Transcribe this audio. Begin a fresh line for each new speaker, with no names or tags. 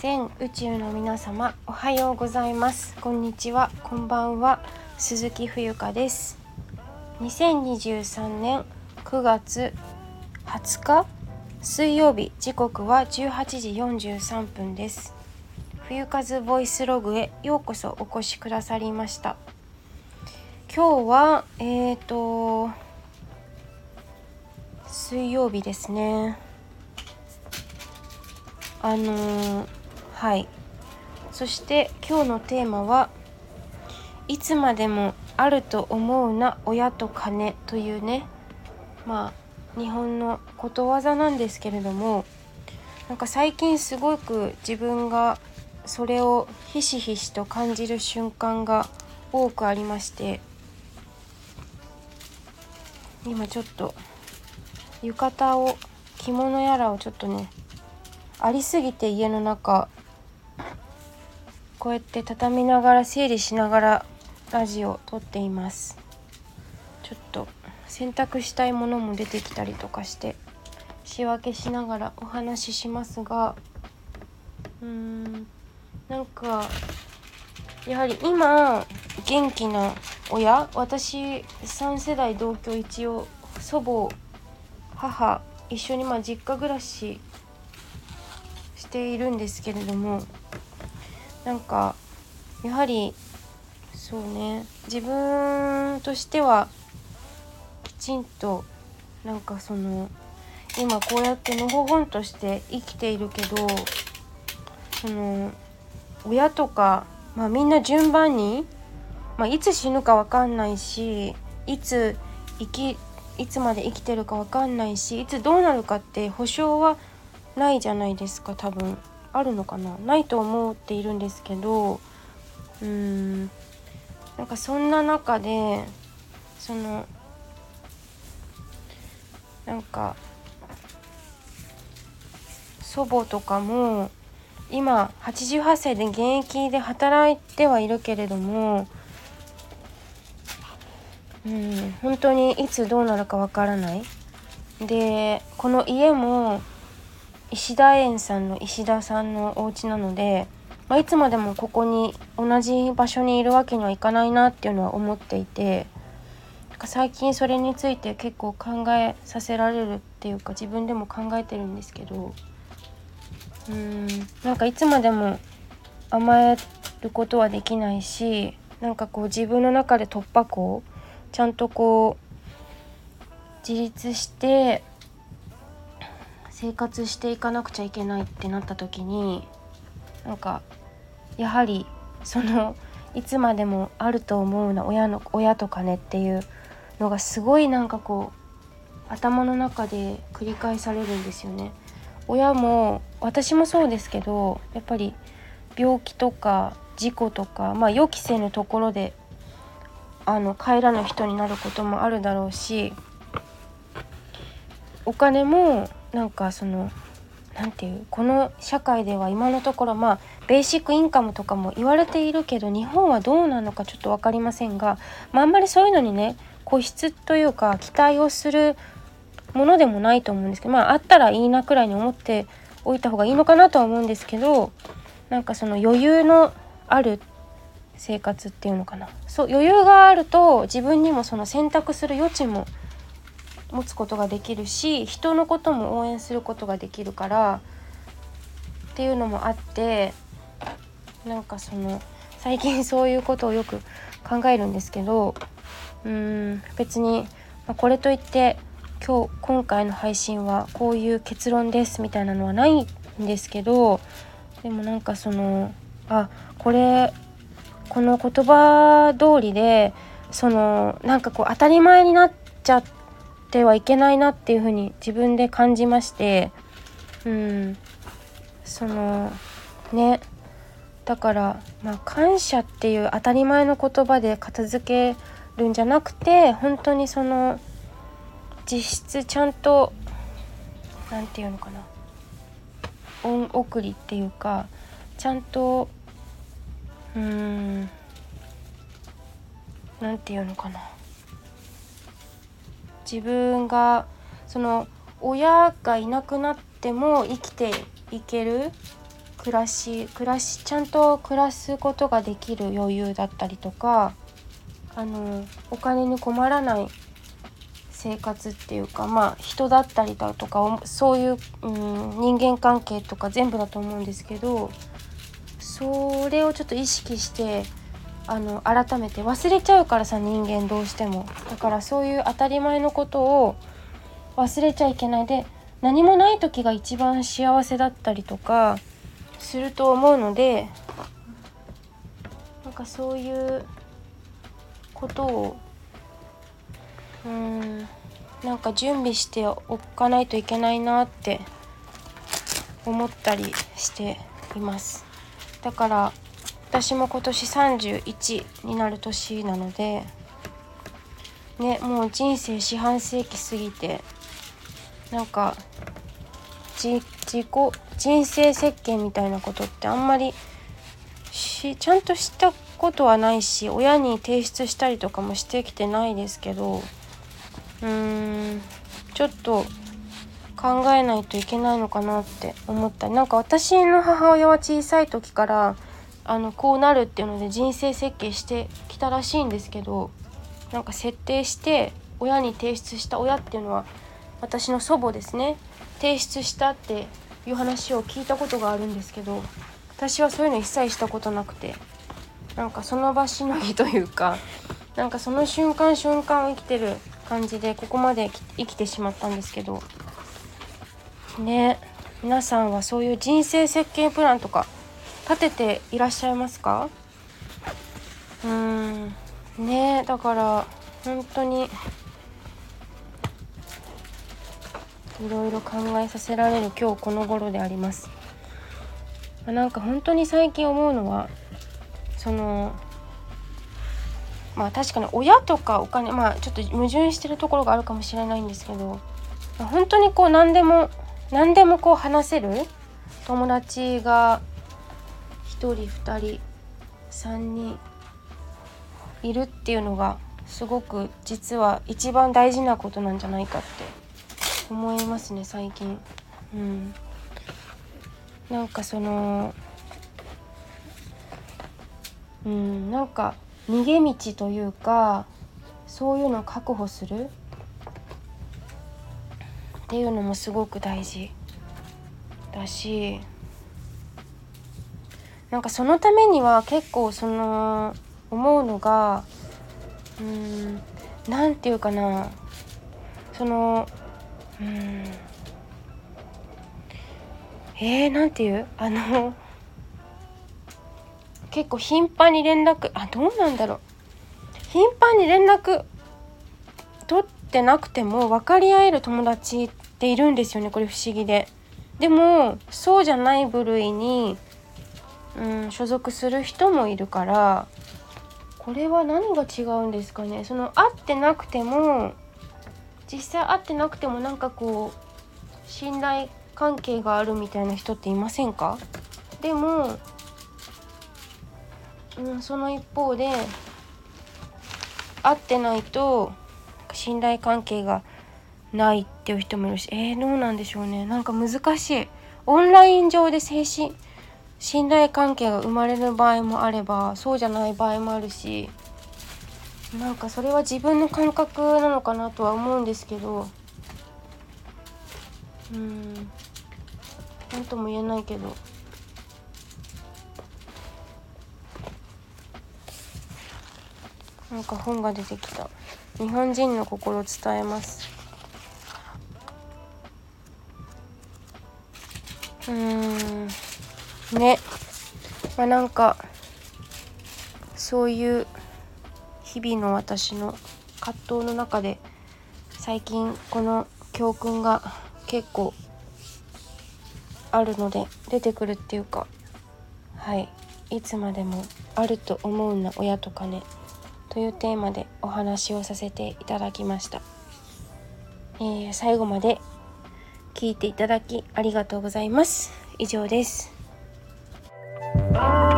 全宇宙の皆様おはようございます。こんにちは。こんばんは。鈴木冬香です。2023年9月20日水曜日。時刻は18時43分です。冬風ボイスログへようこそお越しくださりました。今日はえーと水曜日ですね。あのーはい。そして今日のテーマはいつまでもあると思うな親と金というね。まあ日本のことわざなんですけれどもなんか最近すごく自分がそれをひしひしと感じる瞬間が多くありまして今ちょっと浴衣を着物やらをちょっとねありすぎて家の中こうやって畳みながら整理しながらラジオ撮っています。ちょっと洗濯したいものも出てきたりとかして仕分けしながらお話ししますがうーんなんかやはり今元気な親私3世代同居一応祖母母一緒にまあ実家暮らししているんですけれどもなんかやはりそうね自分としてはきちんとなんかその今こうやってのほほんとして生きているけどその親とか、まあ、みんな順番に、まあ、いつ死ぬか分かんないしいつ生きいつまで生きてるか分かんないしいつどうなるかって保証はないじゃないですか多分。あるのかな？ないと思っているんですけどうーんなんかそんな中でそのなんか祖母とかも今88歳で現役で働いてはいるけれどもうん本当にいつどうなるかわからない。でこの家も石田園さんの石田さんのお家なので、まあ、いつまでもここに同じ場所にいるわけにはいかないなっていうのは思っていてか最近それについて結構考えさせられるっていうか自分でも考えてるんですけどうんなんかいつまでも甘えることはできないしなんかこう自分の中で突破口ちゃんとこう自立して生活していかなくちゃいけないってなった時になんかやはりそのいつまでもあると思うな親の親とかねっていうのがすごいなんかこう頭の中で繰り返されるんですよね。親も私もそうですけどやっぱり病気とか事故とかまあ予期せぬところであの帰らぬ人になることもあるだろうしお金もなんかその何て言うこの社会では今のところまあベーシックインカムとかも言われているけど日本はどうなのかちょっと分かりませんが、まあ、あんまりそういうのにね固執というか期待をするものでもないと思うんですけどまああったらいいなくらいに思っておいた方がいいのかなとは思うんですけどなんかその余裕のある生活っていうのかな。そう余裕があると自分にもその選択する余地も持つことができるし人のことも応援することができるからっていうのもあってなんかその最近そういうことをよく考えるんですけどうーん別に、ま、これといって今日今回の配信はこういう結論ですみたいなのはないんですけどでもなんかそのあこれこの言葉通りでそのなんかこう当たり前になっちゃっててはいけないなっていうふうに自分で感じましてうん。そのね。だからまあ感謝っていう当たり前の言葉で片付けるんじゃなくて本当にその実質ちゃんと何て言うのかな。恩送りっていうかちゃんとうーん何て言うのかな。自分がその親がいなくなっても生きていける暮らし暮らしちゃんと暮らすことができる余裕だったりとかあのお金に困らない生活っていうかまあ人だったりだとかそういう、うん、人間関係とか全部だと思うんですけどそれをちょっと意識してあの改めて忘れちゃうからさ人間どうしても。だからそういう当たり前のことを忘れちゃいけないで何もない時が一番幸せだったりとかすると思うのでなんかそういうことをうんなんか準備しておかないといけないなって思ったりしています。だから私も今年31になる年なのでねもう人生四半世紀過ぎてなんか自己人生設計みたいなことってあんまりしちゃんとしたことはないし親に提出したりとかもしてきてないですけどうーんちょっと考えないといけないのかなって思ったり。なんか私の母親は小さい時からあのこうなるっていうので人生設計してきたらしいんですけどなんか設定して親に提出した親っていうのは私の祖母ですね。提出したっていう話を聞いたことがあるんですけど私はそういうの一切したことなくてなんかその場しのぎというかなんかその瞬間瞬間を生きてる感じでここまで生きてしまったんですけど。ね皆さんはそういう人生設計プランとか立てていらっしゃいますか？うーん。ねだから本当にいろいろ考えさせられる今日この頃であります。なんか本当に最近思うのはそのまあ確かに親とかお金まあちょっと矛盾してるところがあるかもしれないんですけど本当にこう何でも何でもこう話せる友達が1人2人3人いるっていうのがすごく実は一番大事なことなんじゃないかって思いますね最近。うん、なんかそのうんなんか逃げ道というかそういうのを確保するっていうのもすごく大事だしなんかそのためには結構その思うのがうん何て言うかなそのうんえー、なんて言うあの結構頻繁に連絡あどうなんだろう頻繁に連絡取ってなくても分かり合える友達っているんですよねこれ不思議で。でもそうじゃない部類に、うん、所属する人もいるからこれは何が違うんですかね？その会ってなくても実際会ってなくてもなんかこう信頼関係があるみたいな人っていませんか？でもうん、その一方で会ってないと信頼関係がないっていう人もいるしえー、どうなんでしょうね？なんか難しい。オンライン上で精神信頼関係が生まれる場合もあればそうじゃない場合もあるしなんかそれは自分の感覚なのかなとは思うんですけどうん何とも言えないけど。なんか本が出てきた。日本人の心伝えます。うん。ね。まあなんかそういう日々の私の葛藤の中で最近この教訓が結構あるので出てくるっていうかはい。いつまでもあると思うな親とかねというテーマでお話をさせていただきました、えー、最後まで聞いていただきありがとうございます。以上です。Oh.